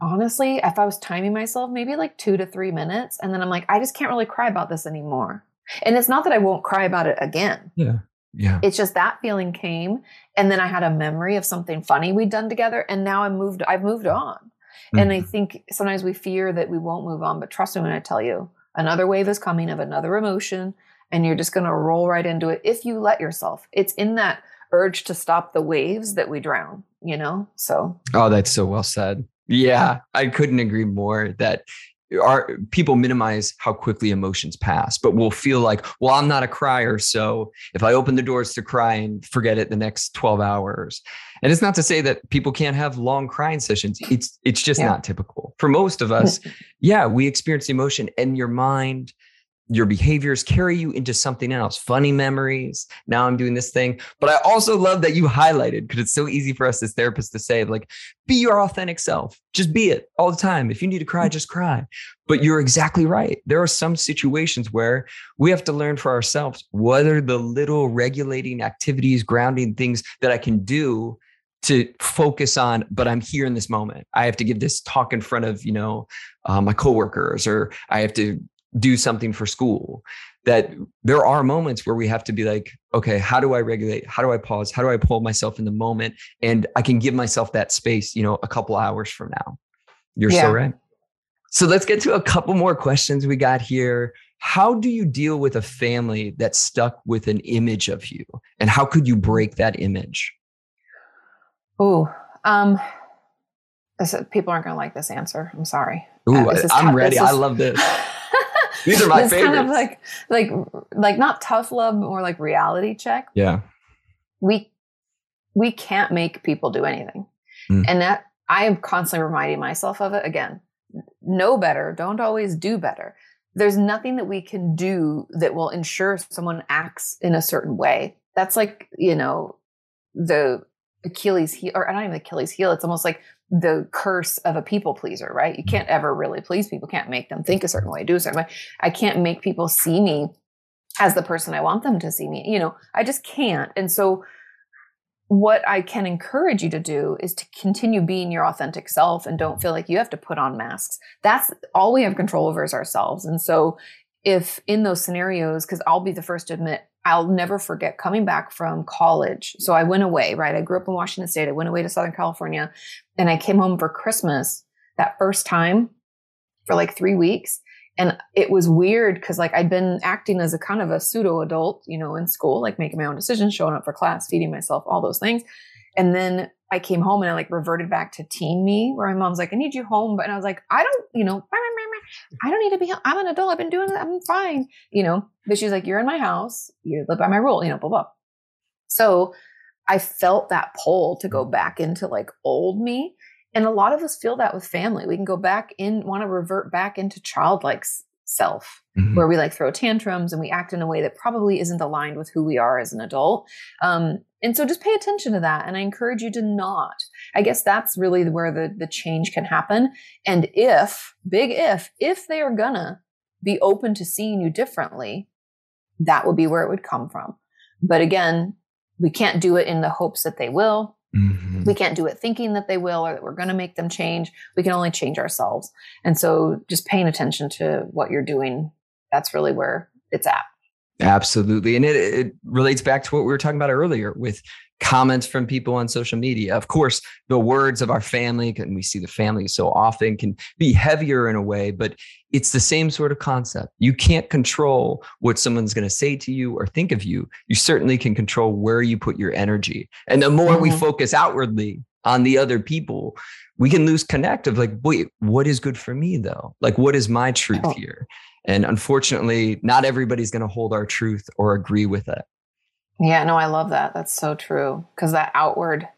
honestly, if I was timing myself, maybe like two to three minutes. And then I'm like, I just can't really cry about this anymore. And it's not that I won't cry about it again. Yeah. Yeah. It's just that feeling came. And then I had a memory of something funny we'd done together. And now I'm moved, I've moved on. Mm-hmm. And I mm-hmm. think sometimes we fear that we won't move on. But trust me when I tell you, another wave is coming of another emotion and you're just going to roll right into it if you let yourself. It's in that urge to stop the waves that we drown, you know? So, oh, that's so well said. Yeah, I couldn't agree more that our people minimize how quickly emotions pass, but we'll feel like, well, I'm not a crier. So if I open the doors to cry and forget it the next 12 hours. And it's not to say that people can't have long crying sessions. It's it's just yeah. not typical. For most of us, yeah, we experience emotion and your mind your behaviors carry you into something else funny memories now i'm doing this thing. But i also love that you highlighted because it's so easy for us as therapists to say like be your authentic self. Just be it all the time. If you need to cry just cry. But you're exactly right. There are some situations where we have to learn for ourselves what are the little regulating activities grounding things that i can do to focus on but i'm here in this moment. I have to give this talk in front of you know uh, my coworkers or i have to do something for school that there are moments where we have to be like okay how do i regulate? How do i pause? How do i pull myself in the moment? And i can give myself that space you know a couple hours from now. You're yeah. so right. So let's get to a couple more questions we got here. How do you deal with a family that's stuck with an image of you? And how could you break that image? Oh um people aren't going to like this answer. I'm sorry. Ooh, uh, i'm ready. Is, i love this These are my it's favorites. Kind of like like like not tough love, or like reality check. Yeah. We we can't make people do anything. Mm. And that I am constantly reminding myself of it again. Know better, don't always do better. There's nothing that we can do that will ensure someone acts in a certain way. That's like, you know, the Achilles heel, or not even Achilles heel. It's almost like the curse of a people pleaser, right? You can't ever really please people, can't make them think a certain way, do a certain way. I can't make people see me as the person I want them to see me. You know, I just can't. And so what I can encourage you to do is to continue being your authentic self and don't feel like you have to put on masks. That's all we have control over is ourselves. And so if in those scenarios, because I'll be the first to admit, I'll never forget coming back from college. So I went away, right? I grew up in Washington State. I went away to Southern California and I came home for Christmas that first time for like three weeks. And it was weird because like I'd been acting as a kind of a pseudo adult, you know, in school, like making my own decisions, showing up for class, feeding myself, all those things. And then I came home and I like reverted back to teen me where my mom's like, I need you home. But and I was like, I don't, you know, I don't need to be, I'm an adult. I've been doing it. I'm fine, you know, but she's like, you're in my house. You live by my rule, you know, blah, blah. So I felt that pull to go back into like old me. And a lot of us feel that with family. We can go back in, want to revert back into childlike self, mm-hmm. where we like throw tantrums and we act in a way that probably isn't aligned with who we are as an adult. Um, and so just pay attention to that. And I encourage you to not. I guess that's really where the, the change can happen. And if, big if, if they are gonna be open to seeing you differently, that would be where it would come from. But again, we can't do it in the hopes that they will. Mm-hmm. We can't do it thinking that they will or that we're going to make them change. We can only change ourselves. And so just paying attention to what you're doing, that's really where it's at. Absolutely. And it, it relates back to what we were talking about earlier with comments from people on social media. Of course, the words of our family, and we see the family so often, can be heavier in a way, but it's the same sort of concept. You can't control what someone's going to say to you or think of you. You certainly can control where you put your energy. And the more mm-hmm. we focus outwardly on the other people, we can lose connect of like, wait, what is good for me though? Like, what is my truth oh. here? And unfortunately, not everybody's going to hold our truth or agree with it. Yeah, no, I love that. That's so true. Because that outward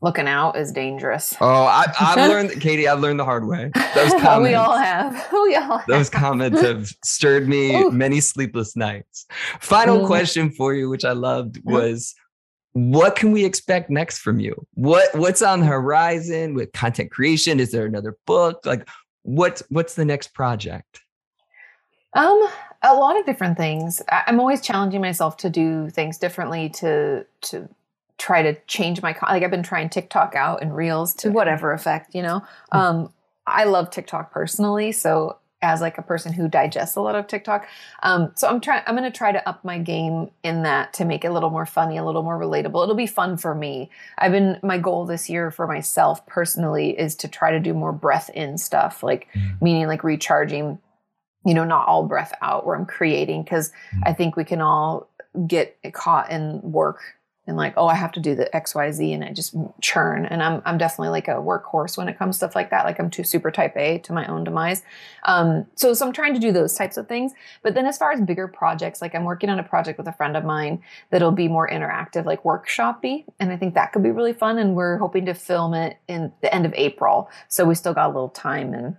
looking out is dangerous. Oh, I, have learned, Kati, I've learned the hard way. Those comments, we all have. We all have. Those comments have stirred me Ooh. many sleepless nights. Final mm. question for you, which I loved, mm-hmm. was what can we expect next from you? What what's on the horizon with content creation? Is there another book? Like what's what's the next project? Um, a lot of different things. I'm always challenging myself to do things differently to to try to change my like I've been trying TikTok out and Reels to whatever effect, you know. Hmm. Um, I love TikTok personally, so as like a person who digests a lot of TikTok. Um, so I'm trying I'm going to try to up my game in that to make it a little more funny, a little more relatable. It'll be fun for me. I've been my goal this year for myself personally is to try to do more breath in stuff, like mm. meaning like recharging you know, not all breath out where I'm creating because mm. I think we can all get caught in work and like, oh, I have to do the X, Y, Z, and I just churn. And I'm I'm definitely like a workhorse when it comes to stuff like that. Like I'm too super type A to my own demise. Um, so so I'm trying to do those types of things. But then as far as bigger projects, like I'm working on a project with a friend of mine that'll be more interactive, like workshopy, and I think that could be really fun. And we're hoping to film it in the end of April. So we still got a little time and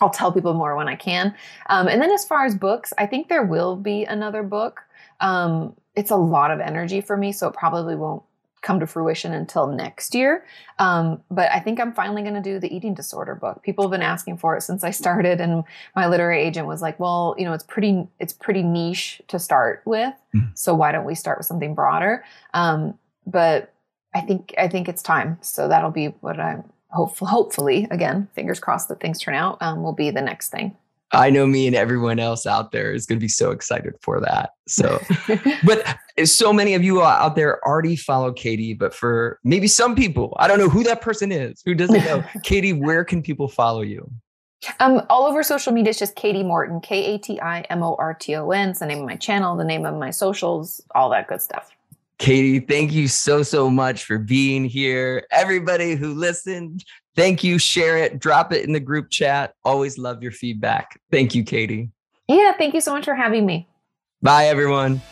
I'll tell people more when I can. Um, and then as far as books, I think there will be another book. Um, it's a lot of energy for me, so it probably won't come to fruition until next year. Um, but I think I'm finally going to do the eating disorder book. People have been asking for it since I started, and my literary agent was like, "Well, you know, it's pretty it's pretty niche to start with, mm. so why don't we start with something broader?" Um, but I think I think it's time. So that'll be what I'm hopefully, hopefully, again, fingers crossed that things turn out, um, will be the next thing. I know me and everyone else out there is going to be so excited for that. So, but so many of you out there already follow Kati, but for maybe some people, I don't know who that person is, who doesn't know. Kati, where can people follow you? Um, all over social media, it's just Kati Morton, K A T I M O R T O N. It's the name of my channel, the name of my socials, all that good stuff. Kati, thank you so, so much for being here. Everybody who listened, thank you. Share it, drop it in the group chat. Always love your feedback. Thank you, Kati. Yeah, thank you so much for having me. Bye, everyone.